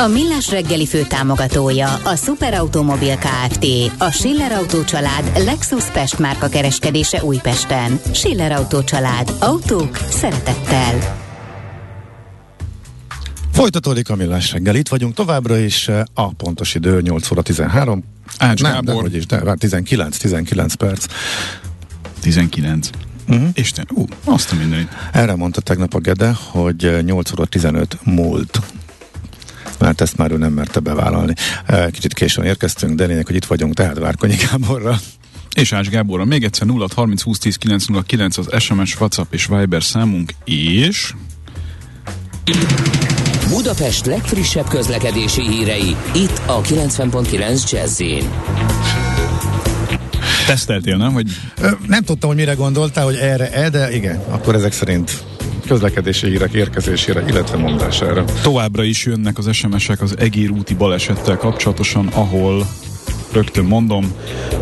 A Millás reggeli fő támogatója a Superautomobil KFT, a Schiller Auto család Lexus Pest márka kereskedése Újpesten. Schiller Auto család. Autók szeretettel. Folytatódik a Millás reggel. Itt vagyunk továbbra is. A pontos idő 8 óra 13. Ács Nem, Gábor. de is, de 19, 19 perc. 19. Uh-huh. Isten, ú, azt a mindenit. Erre mondta tegnap a Gede, hogy 8 óra 15 múlt. Mert ezt már ő nem merte bevállalni. Kicsit későn érkeztünk, de lényeg, hogy itt vagyunk, tehát Várkonyi Gáborra. És Ács Gáborra még egyszer 0 30 20 10 909 az SMS, WhatsApp és Viber számunk, és Budapest legfrissebb közlekedési hírei, itt a 90.9 jazz teszteltél, nem? Hogy Ö, Nem tudtam, hogy mire gondoltál, hogy erre, e, de igen, akkor ezek szerint közlekedési hírek érkezésére, illetve mondására. továbbra is jönnek az SMS-ek az Egér úti balesettel kapcsolatosan, ahol rögtön mondom,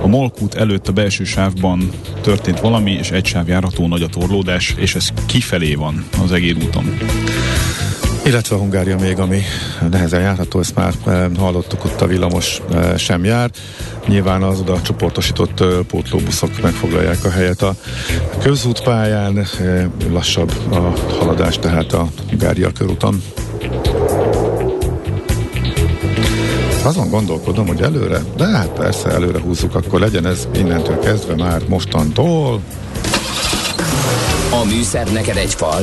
a Molkút előtt a belső sávban történt valami, és egy sáv járható nagy a torlódás, és ez kifelé van az Egér úton. Illetve a Hungária még, ami nehezen járható, ezt már e, hallottuk, ott a villamos e, sem jár. Nyilván az oda csoportosított e, pótlóbuszok megfoglalják a helyet a közútpályán, lassabb a haladás tehát a Hungária körúton. Azon gondolkodom, hogy előre, de hát persze előre húzzuk, akkor legyen ez innentől kezdve már mostantól. A műszer neked egy fal,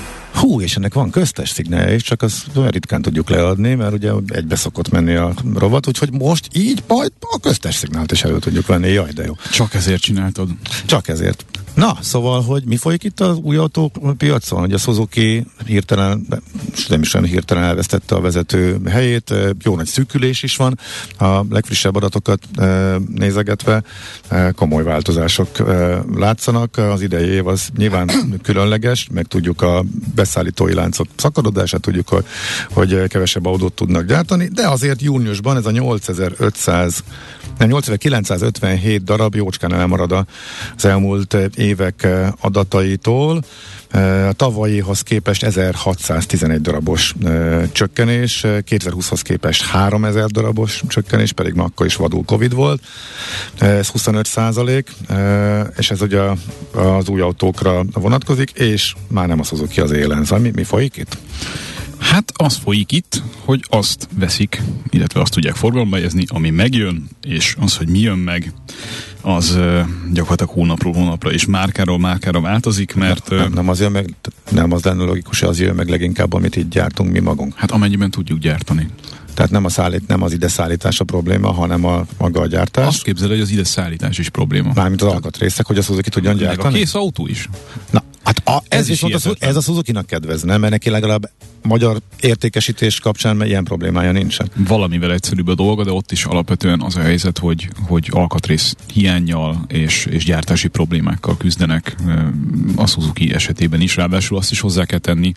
Hú, és ennek van köztes szignálja is, csak az olyan ritkán tudjuk leadni, mert ugye egybe szokott menni a rovat, úgyhogy most így majd a köztes szignált is elő tudjuk venni. Jaj, de jó. Csak ezért csináltad. Csak ezért. Na, szóval, hogy mi folyik itt az új autópiacon? Hogy a Suzuki hirtelen, nem is olyan hirtelen elvesztette a vezető helyét, jó nagy szűkülés is van, a legfrissebb adatokat nézegetve komoly változások látszanak. Az idei év az nyilván különleges, meg tudjuk a beszállítói láncok szakarodását, tudjuk, hogy, hogy kevesebb autót tudnak gyártani, de azért júniusban ez a 8500 nem, 8957 darab jócskán elmarad az elmúlt eh, évek eh, adataitól. Eh, A tavalyihoz képest 1611 darabos csökkenés, eh, 2020-hoz képest 3000 darabos csökkenés, pedig már akkor is vadul Covid volt. Ez 25 százalék, és ez ugye az új autókra vonatkozik, és már nem a Suzuki az élen. Szóval mi, mi folyik itt? Hát az folyik itt, hogy azt veszik, illetve azt tudják forgalomba helyezni, ami megjön, és az, hogy mi jön meg, az gyakorlatilag hónapról hónapra és márkáról márkára változik, mert Nem, nem az jön meg, nem az lenne logikus, az jön meg leginkább, amit itt gyártunk mi magunk. hát amennyiben tudjuk gyártani. Tehát nem, a szállít, nem az ide szállítás a probléma, hanem a maga a gyártás. Azt képzeled, hogy az ide szállítás is probléma. Mármint az alkatrészek, hogy a Suzuki tudjon Meg a gyártani. kész autó is. Na, hát a, ez, Ez ez, is viszont a, Su- hihetetlen. ez a Suzuki-nak kedvezne, mert neki legalább magyar értékesítés kapcsán ilyen problémája nincsen. Valamivel egyszerűbb a dolga, de ott is alapvetően az a helyzet, hogy, hogy alkatrész hiányjal és, és gyártási problémákkal küzdenek a Suzuki esetében is. Ráadásul azt is hozzá kell tenni,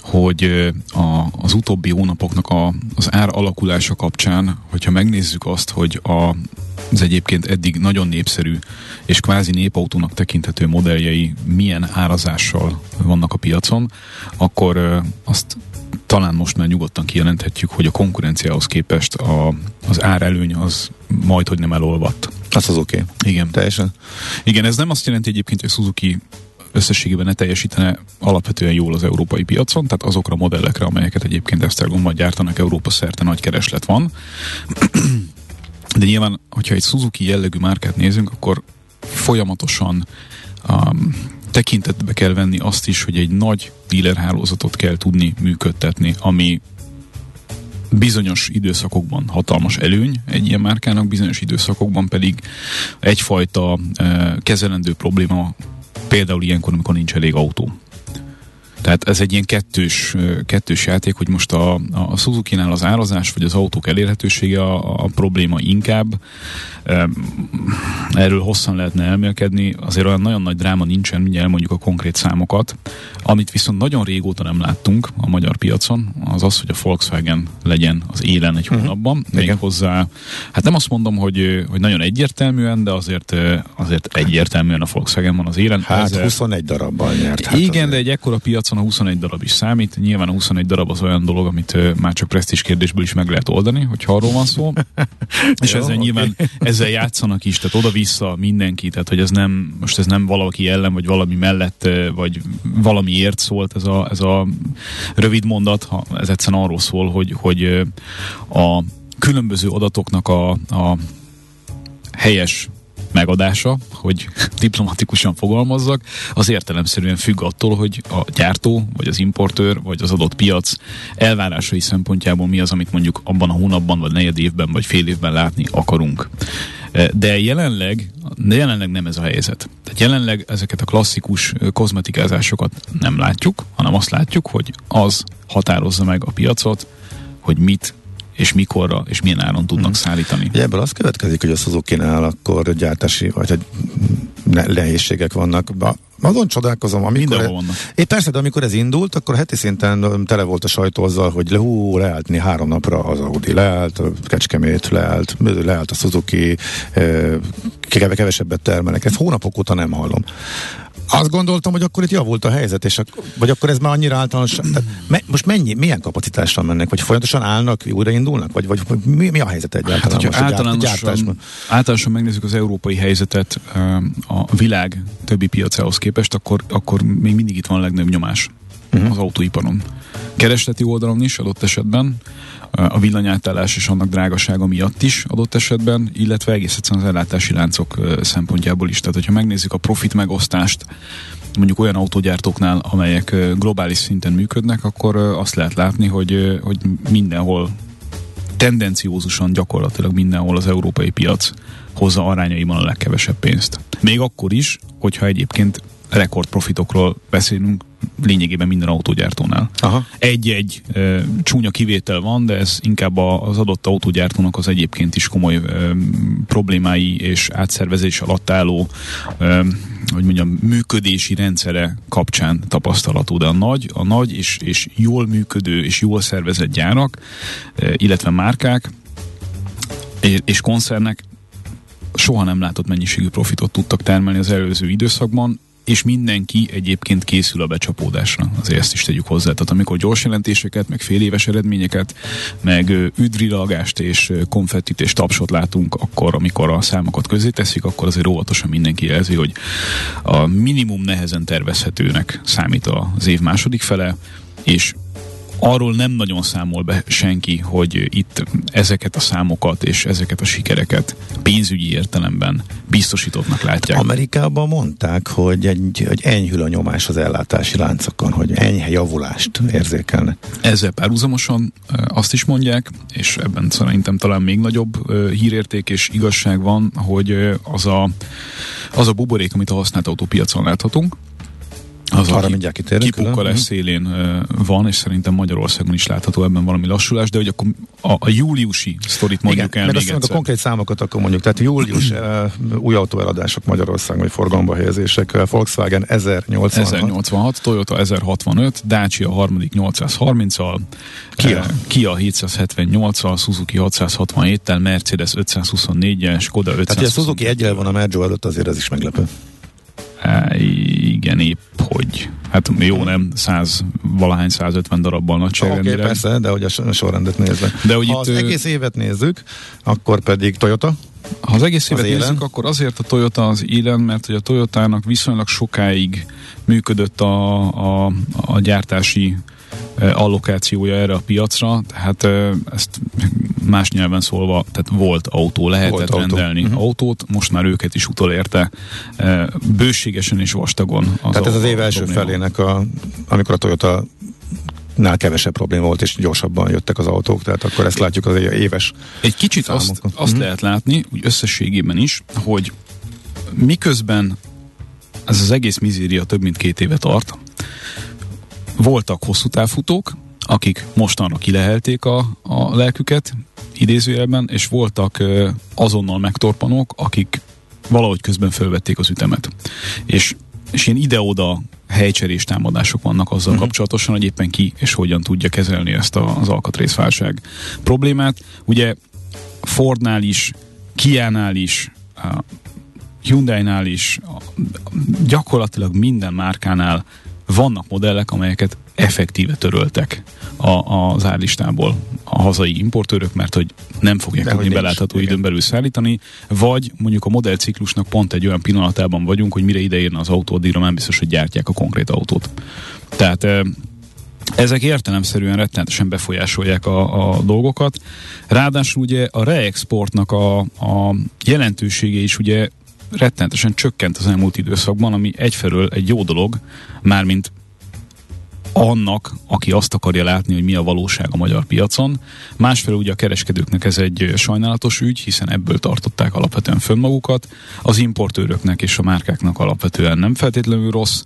hogy a, az utóbbi hónapoknak a, az ár alakulása kapcsán, hogyha megnézzük azt, hogy a, az egyébként eddig nagyon népszerű és kvázi népautónak tekinthető modelljei milyen árazással vannak a piacon, akkor azt talán most már nyugodtan kijelenthetjük, hogy a konkurenciához képest a, az árelőny az majd, hogy nem elolvadt. Az Suzuki. Igen. Teljesen. Igen, ez nem azt jelenti egyébként, hogy Suzuki összességében ne teljesítene alapvetően jól az európai piacon, tehát azokra a modellekre, amelyeket egyébként Esztergomban gyártanak Európa szerte nagy kereslet van. De nyilván, hogyha egy Suzuki jellegű márkát nézünk, akkor folyamatosan um, tekintetbe kell venni azt is, hogy egy nagy dealer hálózatot kell tudni működtetni, ami bizonyos időszakokban hatalmas előny egy ilyen márkának, bizonyos időszakokban pedig egyfajta uh, kezelendő probléma, például ilyenkor, amikor nincs elég autó. Tehát ez egy ilyen kettős, kettős játék, hogy most a, a Suzuki-nál az árazás vagy az autók elérhetősége a, a probléma inkább. Erről hosszan lehetne elmélkedni, azért olyan nagyon nagy dráma nincsen, mindjárt elmondjuk a konkrét számokat. Amit viszont nagyon régóta nem láttunk a magyar piacon, az az, hogy a Volkswagen legyen az élen egy uh-huh. hónapban. Még hozzá, hát nem azt mondom, hogy, hogy nagyon egyértelműen, de azért, azért egyértelműen a Volkswagen van az élen. Hát Ezzel... 21 darabban nyert. Hát Igen, azért. de egy ekkora piacon a 21 darab is számít. Nyilván a 21 darab az olyan dolog, amit már csak presztis kérdésből is meg lehet oldani, hogyha arról van szó. És Jó, ezzel okay. nyilván ezzel játszanak is, tehát oda-vissza mindenki, tehát hogy ez nem, most ez nem valaki ellen, vagy valami mellett, vagy valamiért szólt ez a, ez a rövid mondat, ha ez egyszerűen arról szól, hogy, hogy a különböző adatoknak a, a helyes megadása, hogy diplomatikusan fogalmazzak, az értelemszerűen függ attól, hogy a gyártó, vagy az importőr, vagy az adott piac elvárásai szempontjából mi az, amit mondjuk abban a hónapban, vagy negyed évben, vagy fél évben látni akarunk. De jelenleg, de jelenleg nem ez a helyzet. Tehát jelenleg ezeket a klasszikus kozmetikázásokat nem látjuk, hanem azt látjuk, hogy az határozza meg a piacot, hogy mit és mikorra és milyen áron tudnak hmm. szállítani. Ugye ebből az következik, hogy a Suzuki-nál akkor gyártási vagy nehézségek vannak. Azon csodálkozom, amikor... E, é, persze, de amikor ez indult, akkor heti szinten tele volt a sajtó azzal, hogy hú, leállt három napra az Audi, leállt a Kecskemét, leállt, leállt a Suzuki, kevesebbet termelnek. Ezt hónapok óta nem hallom. Azt gondoltam, hogy akkor itt javult a helyzet, és ak- vagy akkor ez már annyira általános. Tehát me- most mennyi, milyen kapacitással mennek? Vagy folyamatosan állnak, újraindulnak? Vagy, vagy, vagy mi, mi a helyzet egyáltalán? Hát, most általánosan, általánosan megnézzük az európai helyzetet a világ többi piacához képest, akkor, akkor még mindig itt van a legnagyobb nyomás uh-huh. az autóiparon. Keresleti oldalon is adott esetben, a villanyátállás és annak drágasága miatt is adott esetben, illetve egész egyszerűen az ellátási láncok szempontjából is. Tehát, hogyha megnézzük a profit megosztást, mondjuk olyan autógyártóknál, amelyek globális szinten működnek, akkor azt lehet látni, hogy, hogy mindenhol tendenciózusan gyakorlatilag mindenhol az európai piac hozza arányaiban a legkevesebb pénzt. Még akkor is, hogyha egyébként rekordprofitokról beszélünk lényegében minden autógyártónál. Aha. Egy-egy e, csúnya kivétel van, de ez inkább a, az adott autógyártónak az egyébként is komoly e, problémái és átszervezés alatt álló e, hogy mondjam, működési rendszere kapcsán tapasztalatú, de a nagy, a nagy és, és jól működő és jól szervezett gyárak, illetve márkák és koncernek soha nem látott mennyiségű profitot tudtak termelni az előző időszakban, és mindenki egyébként készül a becsapódásra. Azért ezt is tegyük hozzá. Tehát amikor gyors jelentéseket, meg fél éves eredményeket, meg üdrilagást és konfettit és tapsot látunk, akkor, amikor a számokat közé teszik, akkor azért óvatosan mindenki jelzi, hogy a minimum nehezen tervezhetőnek számít az év második fele, és arról nem nagyon számol be senki, hogy itt ezeket a számokat és ezeket a sikereket pénzügyi értelemben biztosítottnak látják. Amerikában mondták, hogy, egy, hogy enyhül a nyomás az ellátási láncokon, hogy enyhe javulást érzékelnek. Ezzel párhuzamosan azt is mondják, és ebben szerintem talán még nagyobb hírérték és igazság van, hogy az a, az a buborék, amit a használt autópiacon láthatunk, az, Arra mindjárt kitérünk. Kipukkalás szélén van, és szerintem Magyarországon is látható ebben valami lassulás, de hogy akkor a, a júliusi sztorit mondjuk Igen, el még egyszer. a konkrét számokat akkor mondjuk, tehát július új autóeladások Magyarországon, vagy forgalomba helyezések, Volkswagen 1086. 1086, Toyota 1065, Dacia harmadik 830-al, Kia, Kia 778-al, Suzuki 667-tel, Mercedes 524-en, Skoda 500. Tehát a Suzuki egyel van a Mergeo előtt, azért ez is meglepő. Igen, épp hogy. Hát jó, nem, 100, valahány 150 darabbal nagyságrendileg. Oké, okay, persze, de hogy a sorrendet nézve. De hogy ha itt, az egész évet nézzük, akkor pedig Toyota, ha az egész évet az nézzük, élen. akkor azért a Toyota az élen, mert hogy a Toyotának viszonylag sokáig működött a, a, a gyártási allokációja erre a piacra, tehát ezt más nyelven szólva, tehát volt autó, lehetett volt rendelni uh-huh. autót, most már őket is utolérte bőségesen és vastagon. Az tehát ez az év első felének, a, amikor a Toyota nál kevesebb probléma volt, és gyorsabban jöttek az autók, tehát akkor ezt látjuk az éves Egy kicsit azt, azt mm. lehet látni, úgy összességében is, hogy miközben ez az egész mizéria több mint két éve tart, voltak hosszú távfutók, akik mostanra kilehelték a, a lelküket, idézőjelben, és voltak ö, azonnal megtorpanók, akik valahogy közben felvették az ütemet. És, és ilyen ide-oda helycserés támadások vannak azzal uh-huh. kapcsolatosan, hogy éppen ki és hogyan tudja kezelni ezt a, az alkatrészválság problémát. Ugye Fordnál is, Kia-nál is, Hyundai-nál is, gyakorlatilag minden márkánál vannak modellek, amelyeket effektíve töröltek a, az árlistából a hazai importőrök, mert hogy nem fogják tudni belátható időn belül szállítani, vagy mondjuk a modellciklusnak pont egy olyan pillanatában vagyunk, hogy mire ideérne az autó, addigra nem biztos, hogy gyártják a konkrét autót. Tehát ezek értelemszerűen rettenetesen befolyásolják a, a dolgokat. Ráadásul ugye a reexportnak a, a jelentősége is ugye rettenetesen csökkent az elmúlt időszakban, ami egyfelől egy jó dolog, mármint annak, aki azt akarja látni, hogy mi a valóság a magyar piacon. Másfelől ugye a kereskedőknek ez egy sajnálatos ügy, hiszen ebből tartották alapvetően fönn magukat. Az importőröknek és a márkáknak alapvetően nem feltétlenül rossz.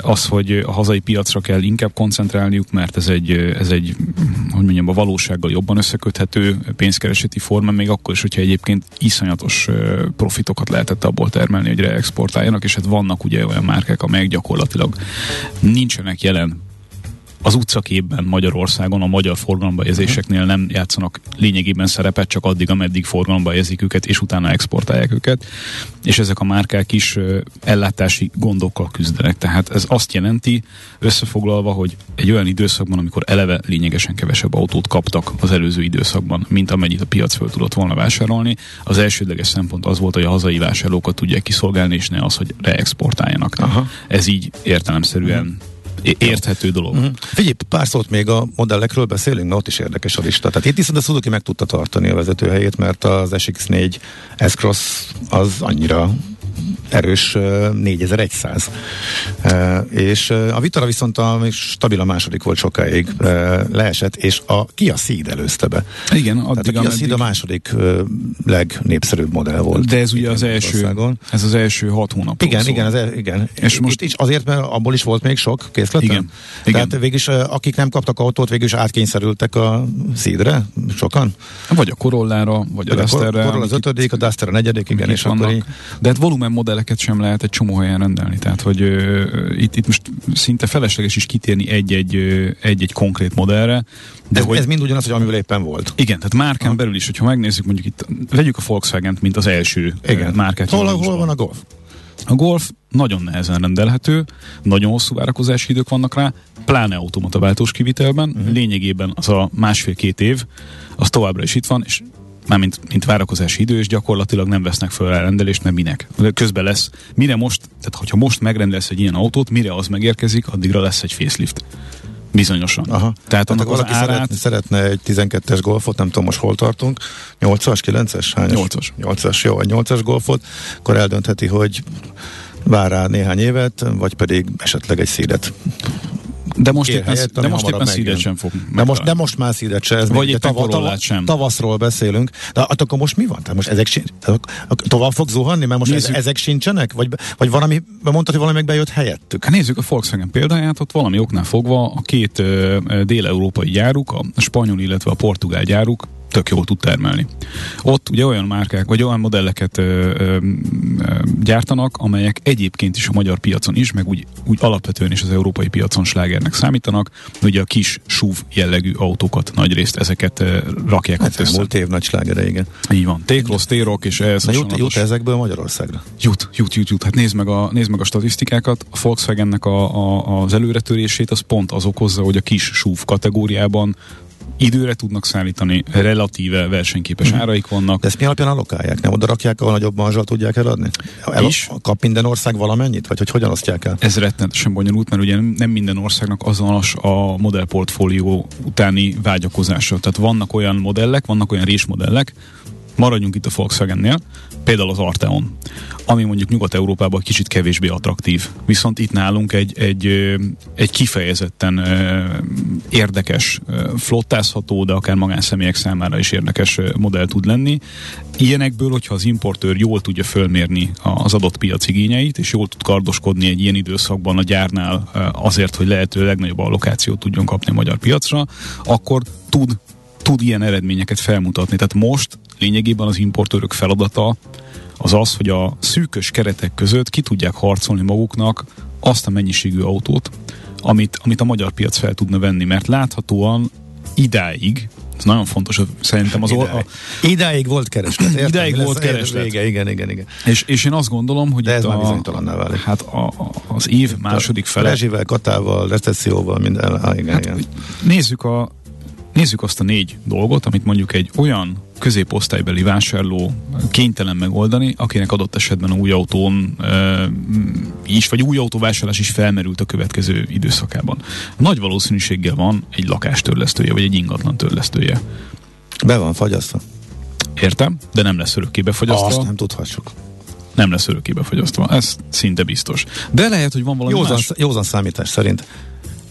Az, hogy a hazai piacra kell inkább koncentrálniuk, mert ez egy, ez egy hogy mondjam, a valósággal jobban összeköthető pénzkereseti forma, még akkor is, hogyha egyébként iszonyatos profitokat lehetett abból termelni, hogy reexportáljanak, és hát vannak ugye olyan márkák, amelyek gyakorlatilag nincsenek jelen az utcaképben Magyarországon a magyar forgalomba érzéseknél nem játszanak lényegében szerepet, csak addig, ameddig forgalomba érzik őket, és utána exportálják őket. És ezek a márkák is ellátási gondokkal küzdenek. Tehát ez azt jelenti, összefoglalva, hogy egy olyan időszakban, amikor eleve lényegesen kevesebb autót kaptak az előző időszakban, mint amennyit a piac föl tudott volna vásárolni, az elsődleges szempont az volt, hogy a hazai vásárlókat tudják kiszolgálni, és ne az, hogy reexportáljanak. Aha. Ez így értelemszerűen érthető dolog. Uh-huh. Figyelj, pár szót még a modellekről beszélünk, mert ott is érdekes a lista. Tehát itt viszont a Suzuki meg tudta tartani a vezetőhelyét, mert az SX4 S-Cross az annyira erős 4100. És a Vitara viszont a, stabil a második volt sokáig leesett, és a Kia Ceed előzte be. Igen, addig, Tehát a Kia Ceed a második legnépszerűbb modell volt. De ez ugye az első, ez az első hat hónap. Igen, szól. igen, az, e- igen. És most is azért, mert abból is volt még sok készletem. Igen. Tehát igen. végülis akik nem kaptak autót, végülis átkényszerültek a Ceedre, sokan. Vagy a Corollára, vagy a Dusterre. A Corolla az ötödik, a Duster a negyedik, igen, és akkor így... De hát volumen modelleket sem lehet egy csomó helyen rendelni. Tehát, hogy uh, itt, itt most szinte felesleges is kitérni egy-egy, egy-egy konkrét modellre. De ez, hogy, ez mind ugyanaz, hogy amivel éppen volt. Igen, tehát márkán ha. belül is, hogyha megnézzük mondjuk itt, vegyük a Volkswagen-t, mint az első igen. márkát. Hol, hol van a Golf? A Golf nagyon nehezen rendelhető, nagyon hosszú várakozási idők vannak rá, pláne automata váltós kivitelben, uh-huh. lényegében az a másfél-két év, az továbbra is itt van, és mármint mint várakozási idő, és gyakorlatilag nem vesznek föl rendelést, mert minek. Közben lesz, mire most, tehát hogyha most megrendelsz egy ilyen autót, mire az megérkezik, addigra lesz egy facelift. Bizonyosan. Aha. Tehát annak az árát... Szeretne, szeretne egy 12-es golfot, nem tudom most hol tartunk, 8-as, 9-es? 8-as. 8-as, jó, egy 8-as golfot, akkor eldöntheti, hogy vár rá néhány évet, vagy pedig esetleg egy szédet de most éppen, helyett, de most éppen szídet sem fog de most, de most már szídet sem. Ez Vagy éppen tav, tav, sem. Tavaszról beszélünk. De hát akkor most mi van? Tehát most ezek sincs, tovább fog zuhanni, mert most nézzük. ezek sincsenek? Vagy, vagy valami, mondtad, hogy valami bejött helyettük? Hát nézzük a Volkswagen példáját, ott valami oknál fogva a két uh, dél-európai gyáruk, a spanyol, illetve a portugál gyáruk tök jól tud termelni. Ott ugye olyan márkák, vagy olyan modelleket ö, ö, gyártanak, amelyek egyébként is a magyar piacon is, meg úgy, úgy alapvetően is az európai piacon slágernek számítanak. Ugye a kis SUV jellegű autókat nagy részt ezeket ö, rakják hát össze. Múlt év nagy slágere, igen. Így van. Téklosz, Térok és ehhez Na jut, jut ezekből Magyarországra? Jut, jut, jut, jut. Hát nézd meg a, nézd meg a statisztikákat. A Volkswagennek a, a, az előretörését az pont az okozza, hogy a kis SUV kategóriában időre tudnak szállítani, relatíve versenyképes hmm. áraik vannak. De ezt mi alapján allokálják? Nem oda rakják, ahol nagyobb marzsal tudják eladni? El, is. Kap minden ország valamennyit? Vagy hogy hogyan osztják el? Ez rettenetesen bonyolult, mert ugye nem minden országnak azonos a modellportfólió utáni vágyakozása. Tehát vannak olyan modellek, vannak olyan résmodellek, maradjunk itt a Volkswagennél, például az Arteon, ami mondjuk Nyugat-Európában kicsit kevésbé attraktív. Viszont itt nálunk egy, egy, egy kifejezetten érdekes, flottázható, de akár magánszemélyek számára is érdekes modell tud lenni. Ilyenekből, hogyha az importőr jól tudja fölmérni az adott piac igényeit, és jól tud kardoskodni egy ilyen időszakban a gyárnál azért, hogy lehető legnagyobb allokációt tudjon kapni a magyar piacra, akkor tud tud ilyen eredményeket felmutatni. Tehát most lényegében az importőrök feladata az az, hogy a szűkös keretek között ki tudják harcolni maguknak azt a mennyiségű autót, amit, amit a magyar piac fel tudna venni, mert láthatóan idáig, ez nagyon fontos, szerintem az... Idáig, a, idáig volt kereslet. Értem, idáig volt kereslet. Vége, igen, igen, igen. És, és én azt gondolom, hogy De ez már bizonytalanná válik. Hát a, a, az év második fele... Rezsivel, katával, recesszióval, minden. Ah, igen, hát, igen. Nézzük a Nézzük azt a négy dolgot, amit mondjuk egy olyan középosztálybeli vásárló kénytelen megoldani, akinek adott esetben új autón e, is, vagy új autóvásárlás is felmerült a következő időszakában. Nagy valószínűséggel van egy lakástörlesztője, vagy egy ingatlan törlesztője. Be van fagyasztva. Értem, de nem lesz örökké befagyasztva. Azt nem tudhassuk. Nem lesz örökké befagyasztva, ez szinte biztos. De lehet, hogy van valami józan, más... Józan számítás szerint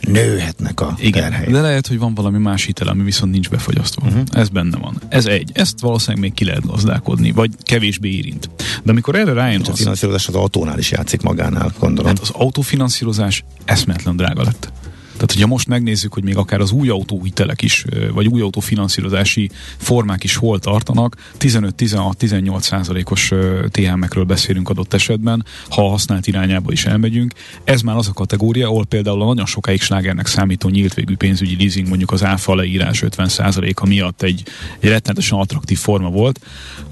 nőhetnek a Igen, terhelyek. de lehet, hogy van valami más hitel, ami viszont nincs befogyasztva. Uh-huh. Ez benne van. Ez egy. Ezt valószínűleg még ki lehet gazdálkodni, vagy kevésbé érint. De amikor erre rájön A az, finanszírozás az autónál is játszik magánál, gondolom. hát az autófinanszírozás eszmetlen drága lett. Tehát, hogyha most megnézzük, hogy még akár az új autóhitelek is, vagy új autófinanszírozási formák is hol tartanak, 15-16-18 százalékos THM-ekről beszélünk adott esetben, ha a használt irányába is elmegyünk. Ez már az a kategória, ahol például a nagyon sokáig slágernek számító nyílt végű pénzügyi leasing, mondjuk az áfa leírás 50 százaléka miatt egy, egy rettenetesen attraktív forma volt.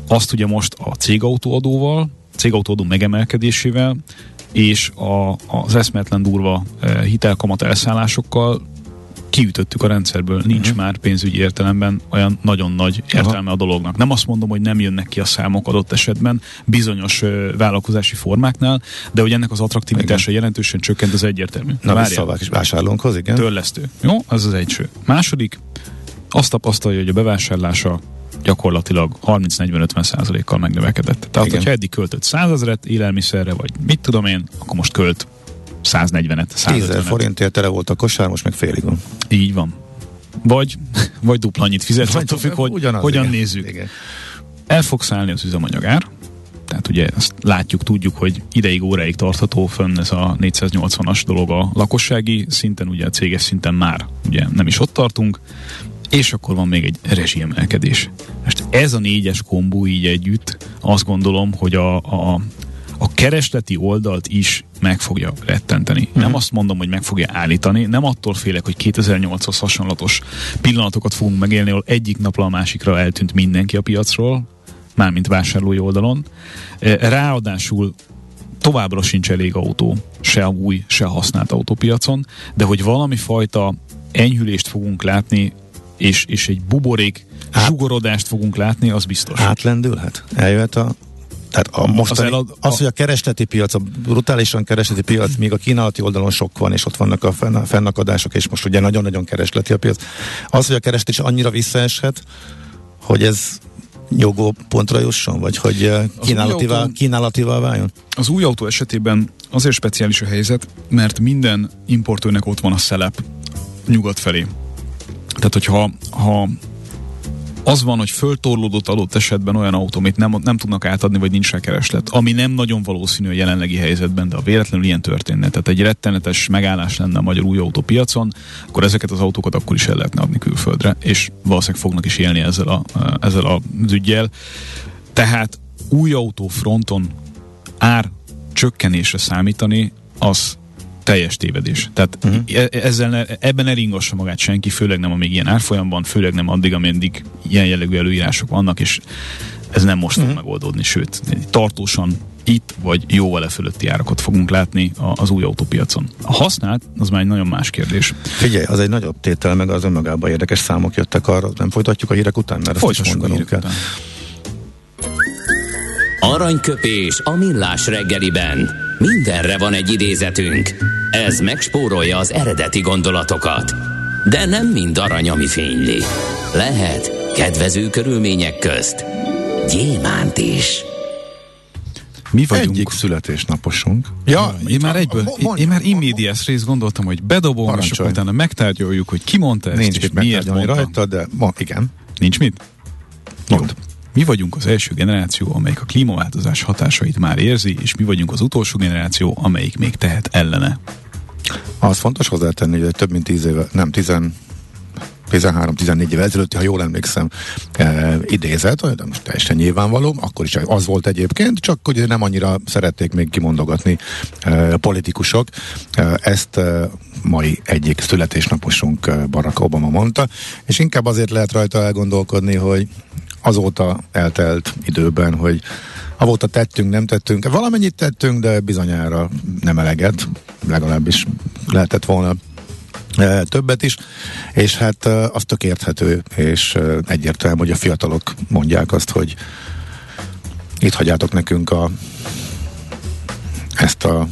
Azt ugye most a cégautóadóval, cégautóadó megemelkedésével és a, az eszmetlen durva e, hitelkamat elszállásokkal kiütöttük a rendszerből. Nincs uh-huh. már pénzügyi értelemben olyan nagyon nagy értelme a dolognak. Nem azt mondom, hogy nem jönnek ki a számok adott esetben bizonyos ö, vállalkozási formáknál, de hogy ennek az attraktivitása jelentősen csökkent az egyértelmű. Na, Várjál. vissza a vás- vásárlónkhoz, igen. Törlesztő. Jó, ez az egyső. Második, azt tapasztalja, hogy a bevásárlása gyakorlatilag 30-40-50 százalékkal megnövekedett. Tehát, Igen. hogyha eddig költött 100 ezeret élelmiszerre, vagy mit tudom én, akkor most költ 140-et, 10 ezer 150-et. forintért tele volt a kosár, most meg félig van. Így van. Vagy, vagy dupla annyit fizet, attól függ, hogy Ugyanaz, hogyan igen. nézzük. Igen. El fog szállni az üzemanyagár, tehát ugye ezt látjuk, tudjuk, hogy ideig, óráig tartható fönn ez a 480-as dolog a lakossági szinten, ugye a céges szinten már ugye nem is ott tartunk, és akkor van még egy rezsiemelkedés. Most ez a négyes kombó így együtt azt gondolom, hogy a, a, a keresleti oldalt is meg fogja rettenteni. Uh-huh. Nem azt mondom, hogy meg fogja állítani, nem attól félek, hogy 2008-hoz hasonlatos pillanatokat fogunk megélni, ahol egyik napra a másikra eltűnt mindenki a piacról, mármint vásárlói oldalon. Eh, Ráadásul továbbra sincs elég autó, se a új, se a használt autópiacon, de hogy valami fajta enyhülést fogunk látni, és, és egy buborék Hát- zsugorodást fogunk látni, az biztos. Átlendülhet? Eljöhet a tehát a mostani, az, elad- az, hogy a keresleti piac, a brutálisan keresleti piac, míg a kínálati oldalon sok van, és ott vannak a fenn, fennakadások, és most ugye nagyon-nagyon keresleti a piac. Az, hogy a kereslet is annyira visszaeshet, hogy ez nyugó pontra jusson, vagy hogy eh, kínálativá, autó- kínálativá váljon? Az új autó esetében azért speciális a helyzet, mert minden importőrnek ott van a szelep nyugat felé. Tehát, hogyha ha az van, hogy föltorlódott adott esetben olyan autó, amit nem, nem tudnak átadni, vagy nincs rá kereslet, ami nem nagyon valószínű a jelenlegi helyzetben, de ha véletlenül ilyen történne, tehát egy rettenetes megállás lenne a magyar új autópiacon, akkor ezeket az autókat akkor is el lehetne adni külföldre, és valószínűleg fognak is élni ezzel, a, ezzel az ügyjel. Tehát új autó fronton ár csökkenésre számítani, az teljes tévedés. Tehát uh-huh. ezzel ne, ebben ne ringassa magát senki, főleg nem amíg ilyen árfolyamban, főleg nem addig, ameddig ilyen jellegű előírások vannak, és ez nem most uh-huh. fog megoldódni, sőt, tartósan itt vagy jóval e fölötti árakat fogunk látni az új autópiacon. A használt, az már egy nagyon más kérdés. Figyelj, az egy nagyobb tétel, meg az önmagában érdekes számok jöttek arra, nem folytatjuk a hírek után, mert is Folytassuk a mondanunk hírek kell. után. Aranyköpés a millás reggeliben. Mindenre van egy idézetünk. Ez megspórolja az eredeti gondolatokat. De nem mind arany, ami fényli. Lehet kedvező körülmények közt gyémánt is. Mi vagyunk. Egyik születésnaposunk. Ja, én már egyből, én, én már immédiás részt gondoltam, hogy bedobom, Parancsolj. és utána megtárgyaljuk, hogy ki mondta ezt, Nincs és mit miért mondta. rajta, de ma, igen. Nincs mit? Mond. Mi vagyunk az első generáció, amelyik a klímaváltozás hatásait már érzi, és mi vagyunk az utolsó generáció, amelyik még tehet ellene. Az fontos hozzátenni, hogy több mint 10 éve, nem 10 13-14 évvel ezelőtti, ha jól emlékszem, e, idézet, de most teljesen nyilvánvaló, akkor is az volt egyébként, csak hogy nem annyira szerették még kimondogatni e, politikusok. E, ezt e, mai egyik születésnaposunk e, Barack Obama mondta, és inkább azért lehet rajta elgondolkodni, hogy azóta eltelt időben, hogy avóta tettünk, nem tettünk, valamennyit tettünk, de bizonyára nem eleget, legalábbis lehetett volna e, többet is, és hát e, az tök érthető, és e, egyértelmű, hogy a fiatalok mondják azt, hogy itt hagyjátok nekünk a ezt a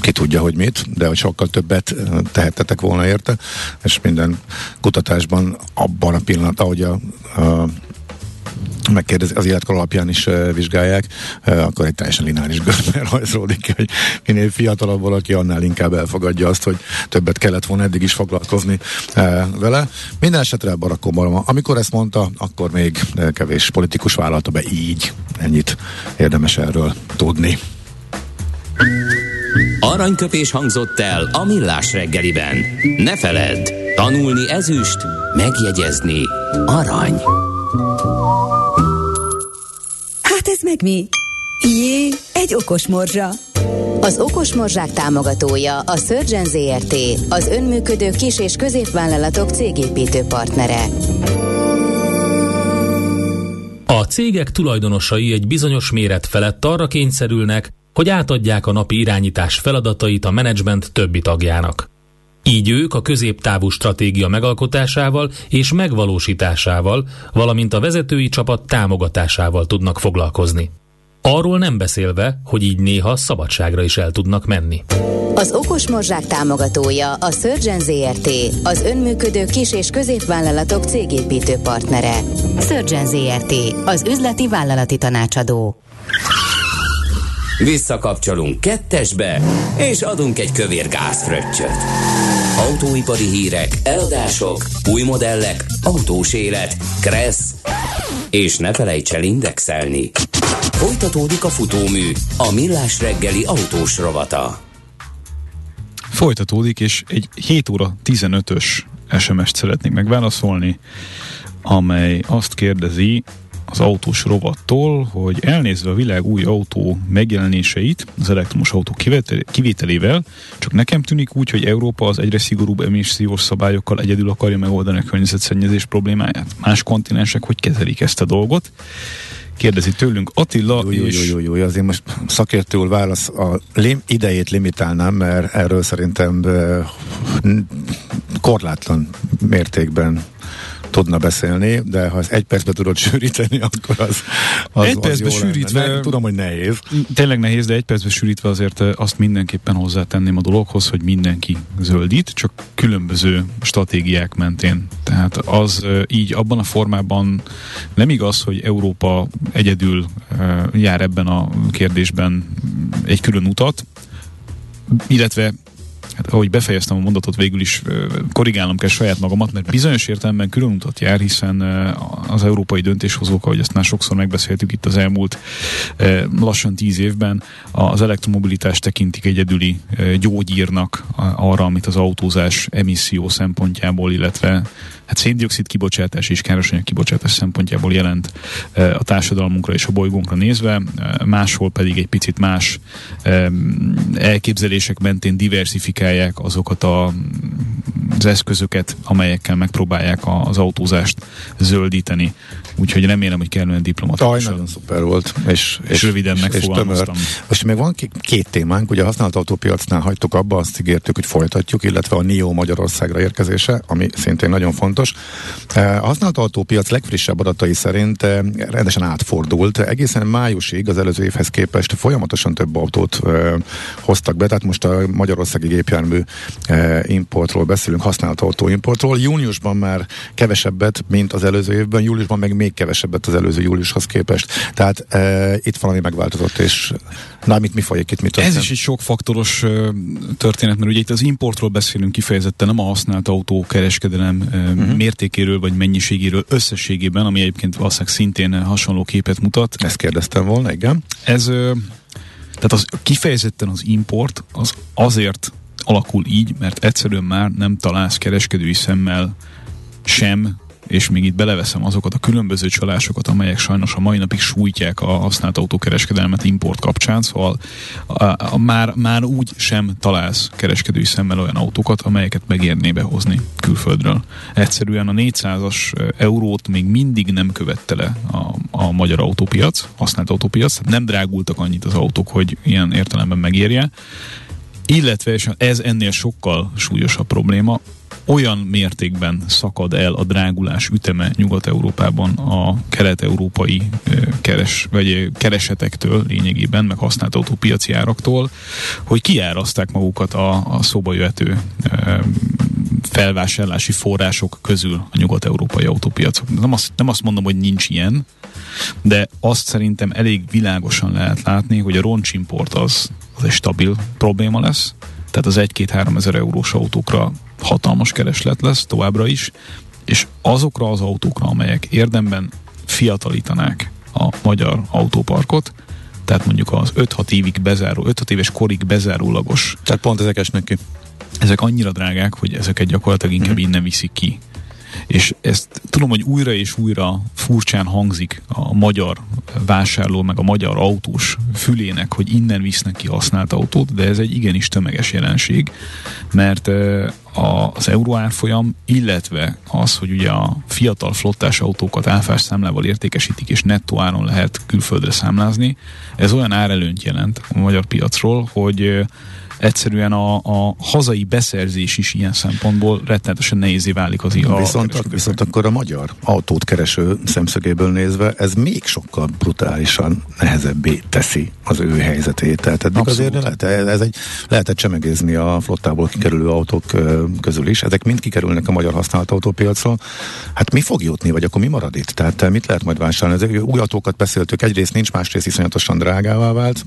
ki tudja, hogy mit, de hogy sokkal többet tehettetek volna érte, és minden kutatásban abban a pillanatban, ahogy a, a megkérdezi, az életkor alapján is uh, vizsgálják, uh, akkor egy teljesen lineáris görbben rajzolódik ki, hogy minél fiatalabb valaki, annál inkább elfogadja azt, hogy többet kellett volna eddig is foglalkozni uh, vele. Minden esetre Barack Obama, amikor ezt mondta, akkor még kevés politikus vállalta be így. Ennyit érdemes erről tudni. Aranyköpés hangzott el a millás reggeliben. Ne feledd, tanulni ezüst, megjegyezni arany. Ez meg mi? Jé, egy okos morzsa. Az Okos Morzsák támogatója a Surgeon ZRT, az önműködő kis- és középvállalatok cégépítő partnere. A cégek tulajdonosai egy bizonyos méret felett arra kényszerülnek, hogy átadják a napi irányítás feladatait a menedzsment többi tagjának. Így ők a középtávú stratégia megalkotásával és megvalósításával, valamint a vezetői csapat támogatásával tudnak foglalkozni. Arról nem beszélve, hogy így néha szabadságra is el tudnak menni. Az Okos Morzsák támogatója a Surgeon ZRT, az önműködő kis- és középvállalatok cégépítő partnere. Surgeon ZRT, az üzleti vállalati tanácsadó. Visszakapcsolunk kettesbe, és adunk egy kövér gázfröccsöt. Autóipari hírek, eladások, új modellek, autós élet, kressz, és ne felejts el indexelni. Folytatódik a futómű, a millás reggeli autós rovata. Folytatódik, és egy 7 óra 15-ös SMS-t szeretnék megválaszolni, amely azt kérdezi, az autós rovattól, hogy elnézve a világ új autó megjelenéseit az elektromos autó kivételével, csak nekem tűnik úgy, hogy Európa az egyre szigorúbb emissziós szabályokkal egyedül akarja megoldani a környezetszennyezés problémáját. Más kontinensek hogy kezelik ezt a dolgot? Kérdezi tőlünk Attila jó, jó, és... Jó, jó, jó, azért most szakértő válasz a lim, idejét limitálnám, mert erről szerintem korlátlan mértékben tudna beszélni, de ha ezt egy percbe tudod sűríteni, akkor az, az Egy percbe sűrítve... Ne, tudom, hogy nehéz. Tényleg nehéz, de egy percbe sűrítve azért azt mindenképpen hozzátenném a dologhoz, hogy mindenki zöldít, csak különböző stratégiák mentén. Tehát az így abban a formában nem igaz, hogy Európa egyedül jár ebben a kérdésben egy külön utat, illetve hát ahogy befejeztem a mondatot, végül is korrigálnom kell saját magamat, mert bizonyos értelemben külön utat jár, hiszen az európai döntéshozók, ahogy ezt már sokszor megbeszéltük itt az elmúlt lassan tíz évben, az elektromobilitást tekintik egyedüli gyógyírnak arra, amit az autózás emisszió szempontjából, illetve hát széndiokszid kibocsátás és károsanyag kibocsátás szempontjából jelent a társadalmunkra és a bolygónkra nézve, máshol pedig egy picit más elképzelések mentén diversifikálják azokat a, az eszközöket, amelyekkel megpróbálják az autózást zöldíteni. Úgyhogy remélem, hogy kellően diplomatikus. nagyon szuper volt. És, és, és röviden megfogalmaztam. Most még van két témánk, ugye a használt autópiacnál hagytuk abba, azt ígértük, hogy folytatjuk, illetve a NIO Magyarországra érkezése, ami szintén nagyon fontos. E, a használt autópiac legfrissebb adatai szerint e, rendesen átfordult. Egészen májusig az előző évhez képest folyamatosan több autót e, hoztak be, tehát most a magyarországi gépjármű importról beszélünk. használt autóimportról. Júniusban már kevesebbet, mint az előző évben, júliusban meg még kevesebbet az előző júliushoz képest. Tehát e, itt valami megváltozott, és na, mit mi folyik itt, mit Ez is egy sok faktoros történet, mert ugye itt az importról beszélünk kifejezetten, nem a használt autó kereskedelem uh, uh-huh. mértékéről vagy mennyiségéről összességében, ami egyébként valószínűleg szintén hasonló képet mutat. Ezt kérdeztem volna, igen. Ez tehát az kifejezetten az import az azért alakul így, mert egyszerűen már nem találsz kereskedői szemmel sem és még itt beleveszem azokat a különböző csalásokat, amelyek sajnos a mai napig sújtják a használt autókereskedelmet import kapcsán, szóval a, a, már, már úgy sem találsz kereskedői szemmel olyan autókat, amelyeket megérné behozni külföldről. Egyszerűen a 400-as eurót még mindig nem követte le a, a magyar autópiac, használt autópiac, nem drágultak annyit az autók, hogy ilyen értelemben megérje, illetve, és ez ennél sokkal súlyosabb probléma, olyan mértékben szakad el a drágulás üteme Nyugat-Európában a kelet-európai keres, vagy keresetektől lényegében, meg használt autópiaci áraktól, hogy kiáraszták magukat a, a szóba jöhető felvásárlási források közül a nyugat-európai autópiacok. Nem azt, nem azt mondom, hogy nincs ilyen, de azt szerintem elég világosan lehet látni, hogy a roncsimport az, az egy stabil probléma lesz, tehát az 1-2-3 ezer eurós autókra hatalmas kereslet lesz továbbra is, és azokra az autókra, amelyek érdemben fiatalítanák a magyar autóparkot, tehát mondjuk az 5-6 évig bezáró, 5-6 éves korig bezárólagos. Tehát pont ezek esnek ki. Ezek annyira drágák, hogy ezeket gyakorlatilag inkább mm. innen viszik ki és ezt tudom, hogy újra és újra furcsán hangzik a magyar vásárló, meg a magyar autós fülének, hogy innen visznek ki használt autót, de ez egy igenis tömeges jelenség, mert az euró árfolyam, illetve az, hogy ugye a fiatal flottás autókat áfás számlával értékesítik, és nettó áron lehet külföldre számlázni, ez olyan árelőnyt jelent a magyar piacról, hogy egyszerűen a, a hazai beszerzés is ilyen szempontból rettenetesen nehézé válik az IA. Viszont, a, viszont akkor a magyar autót kereső szemszögéből nézve ez még sokkal brutálisan nehezebbé teszi az ő helyzetét. Tehát eddig Abszolút. azért lehet, ez egy, lehetett csemegézni a flottából kikerülő autók közül is. Ezek mind kikerülnek a magyar használt autópiacról. Hát mi fog jutni, vagy akkor mi marad itt? Tehát mit lehet majd vásárolni? Ezek új autókat beszéltük, egyrészt nincs, másrészt iszonyatosan drágává vált.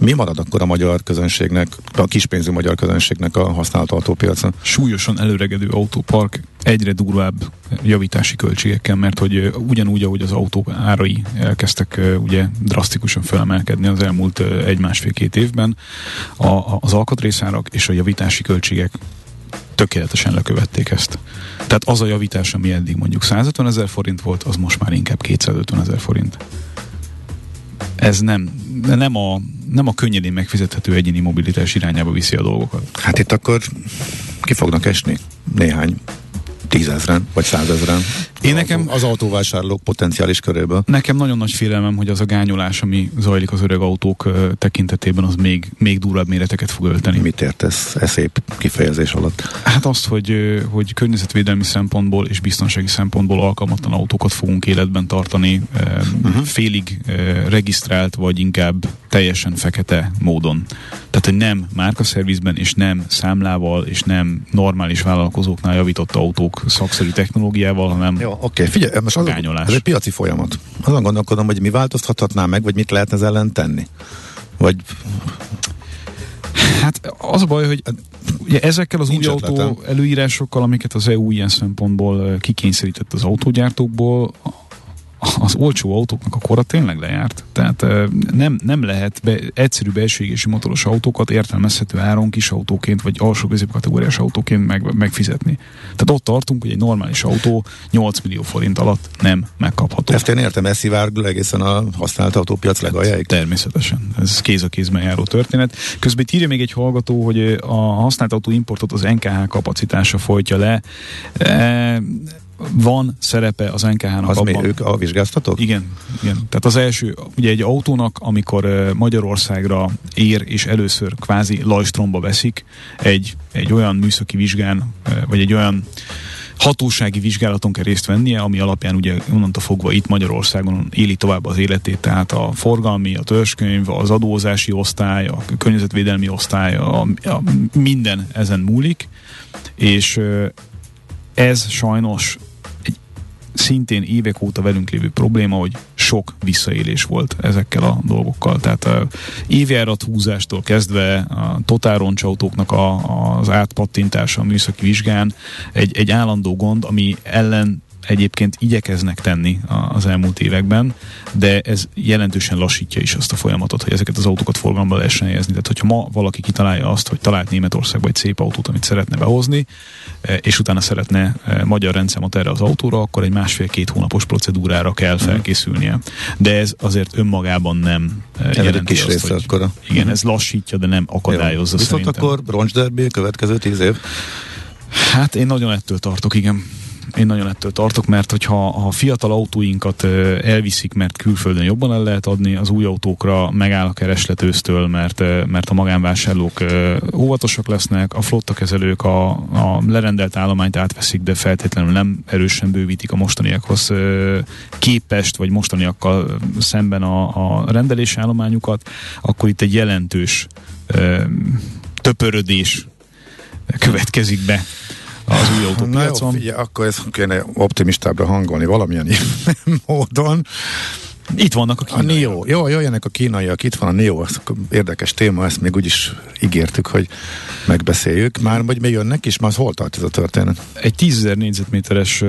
Mi marad akkor a magyar közönségnek, a kispénzű magyar közönségnek a használt autópiacon? Súlyosan előregedő autópark egyre durvább javítási költségekkel, mert hogy ugyanúgy, ahogy az autó árai elkezdtek ugye drasztikusan felemelkedni az elmúlt egy-másfél-két évben, a, az alkatrészárak és a javítási költségek tökéletesen lekövették ezt. Tehát az a javítás, ami eddig mondjuk 150 ezer forint volt, az most már inkább 250 ezer forint. Ez nem, nem a nem a könnyedén megfizethető egyéni mobilitás irányába viszi a dolgokat. Hát itt akkor ki fognak esni néhány tízezren vagy százezren. Én nekem az autóvásárlók potenciális köréből. Nekem nagyon nagy félelmem, hogy az a gányolás, ami zajlik az öreg autók tekintetében, az még, még durvább méreteket fog ölteni. Mit értesz e szép kifejezés alatt? Hát azt, hogy, hogy környezetvédelmi szempontból és biztonsági szempontból alkalmatlan autókat fogunk életben tartani, uh, uh-huh. félig regisztrált, vagy inkább teljesen fekete módon. Tehát, hogy nem márkaszervizben, és nem számlával, és nem normális vállalkozóknál javított autók szakszerű technológiával, hanem Jó, oké, okay. figyelj, most az, ez egy piaci folyamat. Azon gondolkodom, hogy mi változtathatná meg, vagy mit lehetne ez ellen tenni? Vagy... Hát az a baj, hogy ugye ezekkel az Nincs új ötletem. autó előírásokkal, amiket az EU ilyen szempontból kikényszerített az autógyártókból, az olcsó autóknak a kora tényleg lejárt. Tehát nem, nem lehet be, egyszerű belső motoros autókat értelmezhető áron kis autóként, vagy alsó középkategóriás autóként meg, megfizetni. Tehát ott tartunk, hogy egy normális autó 8 millió forint alatt nem megkapható. Ezt én értem, ez szivárgul egészen a használt autópiac legaljáig. Természetesen. Ez kéz a kézben járó történet. Közben írja még egy hallgató, hogy a használt autó importot az NKH kapacitása folytja le. E, van szerepe az NKH-nak az abban. Mi, ők a vizsgáztatók? Igen, igen. Tehát az első, ugye egy autónak, amikor Magyarországra ér és először kvázi lajstromba veszik, egy, egy olyan műszaki vizsgán, vagy egy olyan hatósági vizsgálaton kell részt vennie, ami alapján ugye onnantól fogva itt Magyarországon éli tovább az életét, tehát a forgalmi, a törzskönyv, az adózási osztály, a környezetvédelmi osztály, a, a minden ezen múlik, És ez sajnos szintén évek óta velünk lévő probléma, hogy sok visszaélés volt ezekkel a dolgokkal. Tehát a évjárat húzástól kezdve a totároncs autóknak a, az átpattintása a műszaki vizsgán egy, egy állandó gond, ami ellen egyébként igyekeznek tenni az elmúlt években, de ez jelentősen lassítja is azt a folyamatot, hogy ezeket az autókat forgalomba lehessen helyezni. Tehát, hogyha ma valaki kitalálja azt, hogy talált Németországban egy szép autót, amit szeretne behozni, e, és utána szeretne e, magyar rendszámot erre az autóra, akkor egy másfél-két hónapos procedúrára kell mhm. felkészülnie. De ez azért önmagában nem e, ez jelenti kis azt, hogy, akkora. Igen, ez lassítja, de nem akadályozza Jó. Viszont szerintem. akkor roncsderbi következő tíz év? Hát én nagyon ettől tartok, igen. Én nagyon ettől tartok, mert hogyha a fiatal autóinkat elviszik, mert külföldön jobban el lehet adni, az új autókra megáll a kereslet ősztől, mert, mert a magánvásárlók óvatosak lesznek, a flottakezelők a, a lerendelt állományt átveszik, de feltétlenül nem erősen bővítik a mostaniakhoz képest, vagy mostaniakkal szemben a, a rendelési állományukat, akkor itt egy jelentős töpörödés következik be az új autópiacon. Na jó, akkor ezt kéne optimistábbra hangolni valamilyen módon. Itt vannak a kínaiak. A Neo. Jó, jöjjenek a kínaiak, itt van a Neo, ez érdekes téma, ezt még úgyis ígértük, hogy megbeszéljük. Már vagy még jönnek is, már hol tart ez a történet? Egy 10.000 négyzetméteres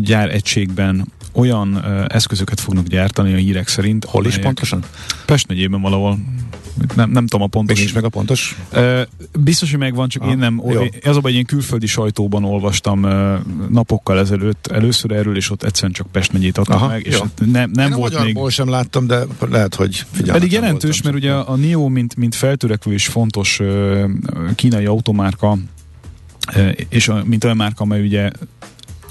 gyár egységben olyan uh, eszközöket fognak gyártani a hírek szerint. Hol is pontosan? Pest megyében valahol nem, nem tudom a pontos. Még nincs meg a pontos? Uh, biztos, hogy megvan, csak ah, én nem. Jó. Az a én külföldi sajtóban olvastam uh, napokkal ezelőtt először erről, és ott egyszerűen csak Pest megyét adtak Aha, meg, és nem, nem én volt a még... sem láttam, de lehet, hogy figyelem. Pedig jelentős, mert ugye a NIO, mint, mint feltörekvő és fontos uh, kínai automárka, és a, mint olyan márka, amely ugye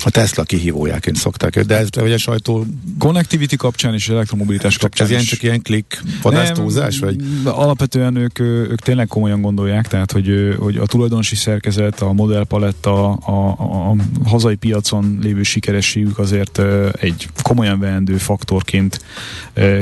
a Tesla kihívójáként szokták, de ez a sajtó... Connectivity kapcsán és elektromobilitás kapcsán Ez ilyen csak ilyen klik vadásztózás? Vagy? Alapvetően ők, ők tényleg komolyan gondolják, tehát hogy, hogy a tulajdonosi szerkezet, a modellpaletta, a, a, a hazai piacon lévő sikerességük azért egy komolyan veendő faktorként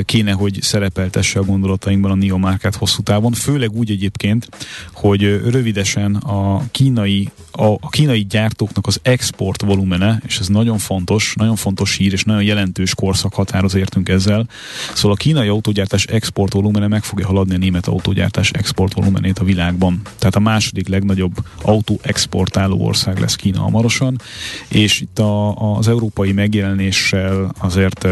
kéne, hogy szerepeltesse a gondolatainkban a NIO márkát hosszú távon, főleg úgy egyébként, hogy rövidesen a kínai, a, a kínai gyártóknak az export volumene volumene, és ez nagyon fontos, nagyon fontos hír, és nagyon jelentős korszak határoz értünk ezzel. Szóval a kínai autógyártás export volumene meg fogja haladni a német autógyártás export volumenét a világban. Tehát a második legnagyobb autó exportáló ország lesz Kína hamarosan, és itt a, az európai megjelenéssel azért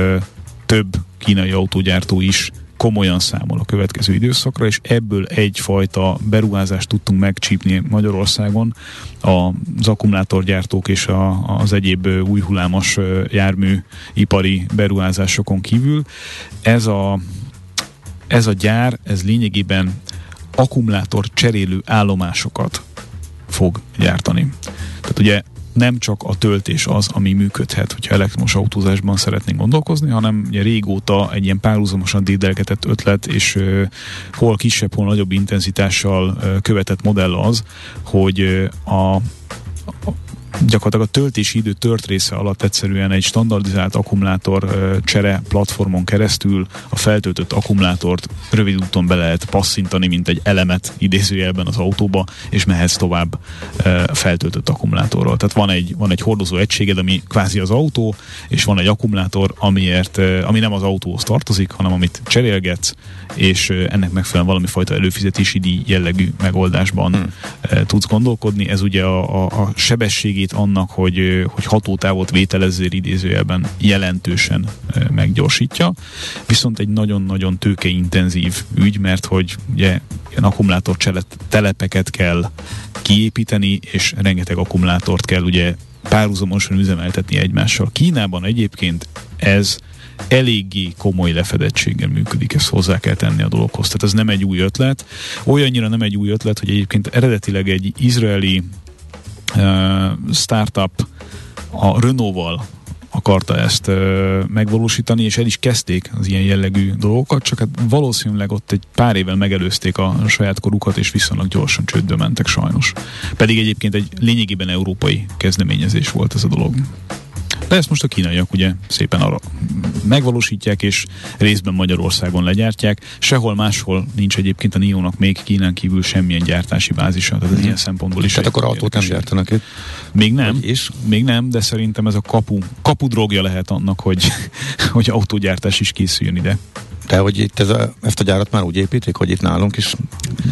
több kínai autógyártó is komolyan számol a következő időszakra, és ebből egyfajta beruházást tudtunk megcsípni Magyarországon az akkumulátorgyártók és a, az egyéb új hullámos jármű ipari beruházásokon kívül. Ez a, ez a gyár, ez lényegében akkumulátor cserélő állomásokat fog gyártani. Tehát ugye nem csak a töltés az, ami működhet, hogyha elektromos autózásban szeretnénk gondolkozni, hanem ugye régóta egy ilyen párhuzamosan dédelgetett ötlet, és uh, hol kisebb, hol nagyobb intenzitással uh, követett modell az, hogy uh, a gyakorlatilag a töltési idő tört része alatt egyszerűen egy standardizált akkumulátor csere platformon keresztül a feltöltött akkumulátort rövid úton be lehet passzintani, mint egy elemet idézőjelben az autóba, és mehetsz tovább feltöltött akkumulátorról. Tehát van egy, van egy hordozó egységed, ami kvázi az autó, és van egy akkumulátor, amiért, ami nem az autóhoz tartozik, hanem amit cserélgetsz, és ennek megfelelően valami fajta előfizetési díj jellegű megoldásban hmm. tudsz gondolkodni. Ez ugye a, a, a sebességi segít annak, hogy, hogy hatótávot vételezzél idézőjelben jelentősen meggyorsítja, viszont egy nagyon-nagyon tőkeintenzív ügy, mert hogy ugye ilyen akkumulátor telepeket kell kiépíteni, és rengeteg akkumulátort kell ugye párhuzamosan üzemeltetni egymással. Kínában egyébként ez eléggé komoly lefedettséggel működik, ezt hozzá kell tenni a dologhoz. Tehát ez nem egy új ötlet. Olyannyira nem egy új ötlet, hogy egyébként eredetileg egy izraeli startup a Renault-val akarta ezt megvalósítani, és el is kezdték az ilyen jellegű dolgokat, csak hát valószínűleg ott egy pár évvel megelőzték a saját korukat, és viszonylag gyorsan csődbe mentek sajnos. Pedig egyébként egy lényegében európai kezdeményezés volt ez a dolog. De ezt most a kínaiak ugye szépen arra megvalósítják, és részben Magyarországon legyártják. Sehol máshol nincs egyébként a Nionnak még Kínán kívül semmilyen gyártási bázisa, tehát ez ilyen szempontból is. Tehát akkor autót nem gyártanak itt? Még nem, is? még nem, de szerintem ez a kapu, kapu drogja lehet annak, hogy, hogy autógyártás is készüljön ide. De hogy itt ez a, ezt a gyárat már úgy építik, hogy itt nálunk is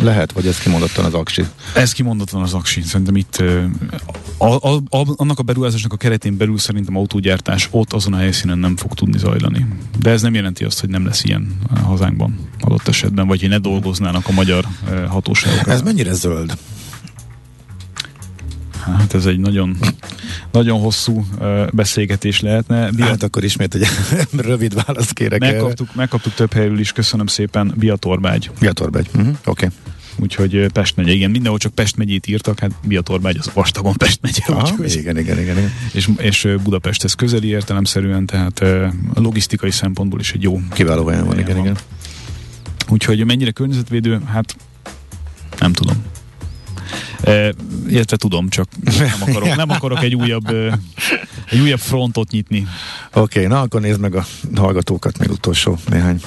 lehet, vagy ez kimondottan az aksi? Ez kimondottan az aksi. Szerintem itt a, a, a, annak a beruházásnak a keretén belül szerintem autógyártás ott azon a helyszínen nem fog tudni zajlani. De ez nem jelenti azt, hogy nem lesz ilyen hazánkban adott esetben, vagy hogy ne dolgoznának a magyar hatóságok. Ez mennyire zöld? Hát ez egy nagyon, nagyon hosszú beszélgetés lehetne. Biat... Hát akkor ismét egy rövid választ kérek. Megkaptuk, megkaptuk több helyről is, köszönöm szépen, Biatorbágy. Biatorbágy, uh-huh. oké. Okay. Úgyhogy Pest megye, igen, mindenhol csak Pest megyét írtak, hát Biatorbágy az vastagon Pest megye. Aha, úgyhogy, igen, igen, igen, igen. És, és Budapesthez közeli értelemszerűen, tehát a logisztikai szempontból is egy jó. Kiváló helyen van, igen, van. igen. Úgyhogy mennyire környezetvédő, hát nem tudom. E, tudom, csak nem akarok, nem akarok egy újabb, egy újabb frontot nyitni. Oké, okay, na akkor nézd meg a hallgatókat még utolsó néhány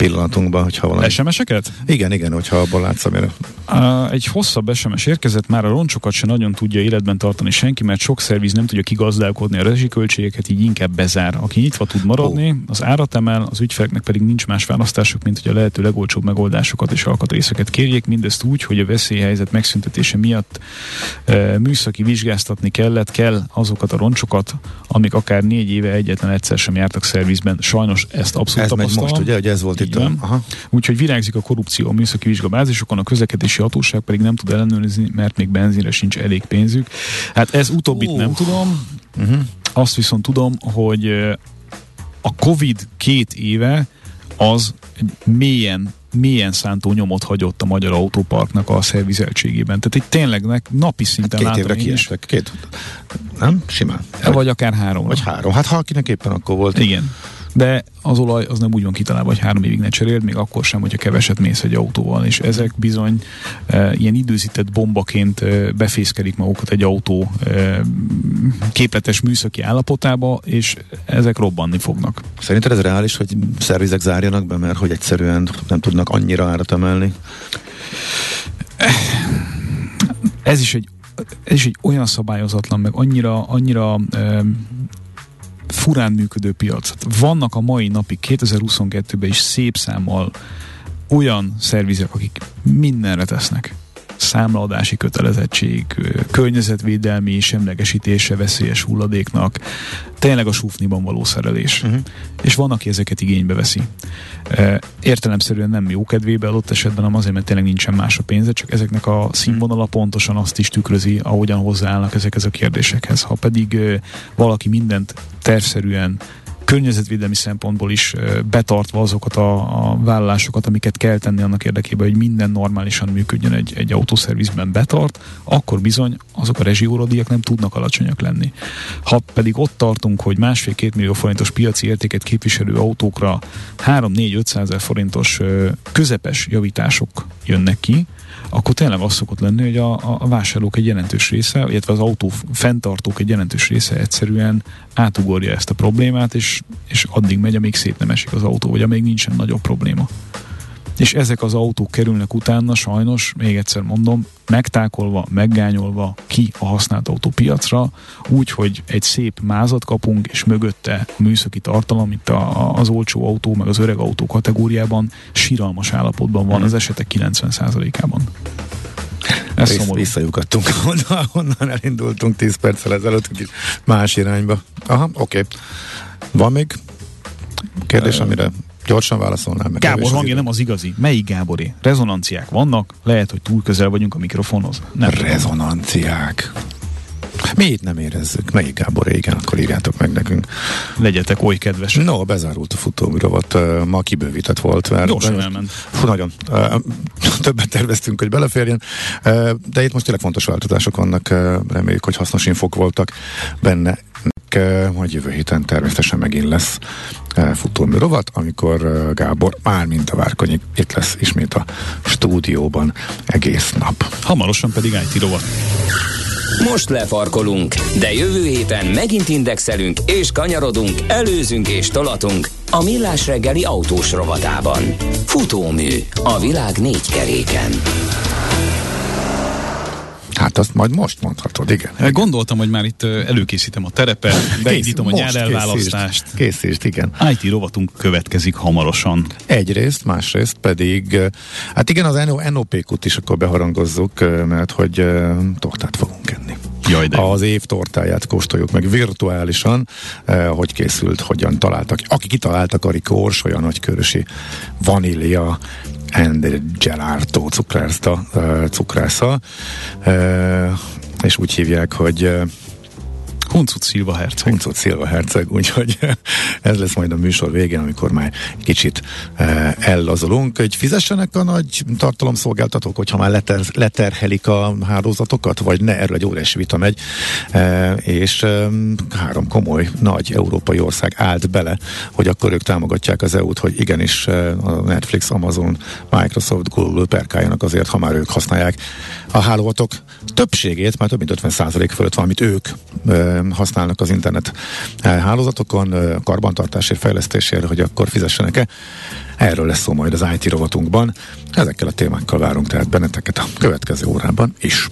pillanatunkban, hogyha valami... SMS-eket? Igen, igen, hogyha abban látsz, amire... Uh, egy hosszabb SMS érkezett, már a roncsokat se nagyon tudja életben tartani senki, mert sok szerviz nem tudja kigazdálkodni a rezsiköltségeket, így inkább bezár. Aki nyitva tud maradni, oh. az árat emel, az ügyfeleknek pedig nincs más választásuk, mint hogy a lehető legolcsóbb megoldásokat és alkatrészeket kérjék, mindezt úgy, hogy a veszélyhelyzet megszüntetése miatt uh, műszaki vizsgáztatni kellett, kell azokat a roncsokat, amik akár négy éve egyetlen egyszer sem jártak szervizben. Sajnos ezt abszolút ez most, ugye, hogy ez volt itt van. Aha. Úgyhogy virágzik a korrupció a műszaki vizsgabázisokon, a közlekedési hatóság pedig nem tud ellenőrizni, mert még benzinre sincs elég pénzük. Hát ez utóbbit uh. nem tudom. Uh-huh. Azt viszont tudom, hogy a Covid két éve az mélyen mélyen szántó nyomot hagyott a magyar autóparknak a szervizeltségében. Tehát egy tényleg napi szinten hát két évre kiestek. Két, nem? Simán. Vagy, vagy akár három. Vagy három. Hát ha akinek éppen akkor volt. Igen de az olaj az nem úgy van kitalálva, hogy három évig ne cseréld, még akkor sem, hogyha keveset mész egy autóval, és ezek bizony e, ilyen időzített bombaként e, befészkelik magukat egy autó e, képletes műszaki állapotába, és ezek robbanni fognak. Szerinted ez reális, hogy szervizek zárjanak be, mert hogy egyszerűen nem tudnak annyira árat emelni? Ez is egy ez is egy olyan szabályozatlan, meg annyira, annyira e, furán működő piac. Vannak a mai napig 2022-ben is szép számmal olyan szervizek, akik mindenre tesznek számlaadási kötelezettség, környezetvédelmi semlegesítése veszélyes hulladéknak, tényleg a súfniban való szerelés. Uh-huh. És van, aki ezeket igénybe veszi. Értelemszerűen nem jó kedvébe adott esetben, hanem azért, mert tényleg nincsen más a pénze, csak ezeknek a színvonala pontosan azt is tükrözi, ahogyan hozzáállnak ezekhez a kérdésekhez. Ha pedig valaki mindent tervszerűen környezetvédelmi szempontból is betartva azokat a, a vállalásokat, amiket kell tenni annak érdekében, hogy minden normálisan működjön egy, egy autószervizben betart, akkor bizony azok a rezsióradíjak nem tudnak alacsonyak lenni. Ha pedig ott tartunk, hogy másfél-két millió forintos piaci értéket képviselő autókra 3-4-500 ezer forintos közepes javítások jönnek ki, akkor tényleg az szokott lenni, hogy a, a vásárlók egy jelentős része, illetve az autó fenntartók egy jelentős része egyszerűen átugorja ezt a problémát, és, és addig megy, amíg szét nem esik az autó, vagy amíg nincsen nagyobb probléma és ezek az autók kerülnek utána sajnos, még egyszer mondom, megtákolva, meggányolva ki a használt autópiacra, úgy, hogy egy szép mázat kapunk, és mögötte műszaki tartalom, itt a, az olcsó autó, meg az öreg autó kategóriában síralmas állapotban van az esetek 90%-ában. Ez Visz, visszajukadtunk onnan, onnan elindultunk 10 perccel ezelőtt, más irányba. Aha, oké. Okay. Van még kérdés, amire Gyorsan válaszolnám meg. Gábor hangja nem az igazi. Melyik Gáboré? Rezonanciák vannak, lehet, hogy túl közel vagyunk a mikrofonhoz. Nem Rezonanciák. Mi itt nem érezzük. Melyik Gábor igen, akkor írjátok meg nekünk. Legyetek oly kedves. No, bezárult a futóműrovat, ma kibővített volt. Mert Gyorsan elment. Fú, nagyon. Többet terveztünk, hogy beleférjen. De itt most tényleg fontos változások vannak. Reméljük, hogy hasznos infok voltak benne majd jövő héten természetesen megint lesz futómű rovat, amikor Gábor már mint a Várkonyi itt lesz ismét a stúdióban egész nap. Hamarosan pedig IT rovat. Most lefarkolunk, de jövő héten megint indexelünk és kanyarodunk, előzünk és tolatunk a Millás reggeli autós rovatában. Futómű a világ négy keréken. Hát azt majd most mondhatod, igen. igen. Gondoltam, hogy már itt előkészítem a terepet, beindítom a nyelvelválasztást. Készítsd, igen. IT rovatunk következik hamarosan. Egyrészt, másrészt pedig, hát igen, az NOP-kut is akkor beharangozzuk, mert hogy tortát fogunk. Jaj, de az év tortáját kóstoljuk meg virtuálisan, hogy készült, hogyan találtak. Aki kitalálta Karika Orsolya nagykörösi vanília and gelato cukrásza, cukrásza, és úgy hívják, hogy Huncut Szilva herceg. Huncut Szilva herceg, úgyhogy ez lesz majd a műsor végén, amikor már kicsit ellazolunk. Hogy fizessenek a nagy tartalomszolgáltatók, hogyha már leter, leterhelik a hálózatokat, vagy ne, erről egy óriási vita megy, és három komoly, nagy európai ország állt bele, hogy akkor ők támogatják az EU-t, hogy igenis a Netflix, Amazon, Microsoft, Google perkáljanak azért, ha már ők használják a hálózatok többségét, már több mint 50% fölött van, amit ők használnak az internet hálózatokon, karbantartásért, fejlesztésért, hogy akkor fizessenek-e. Erről lesz szó majd az IT rovatunkban. Ezekkel a témákkal várunk tehát benneteket a következő órában is.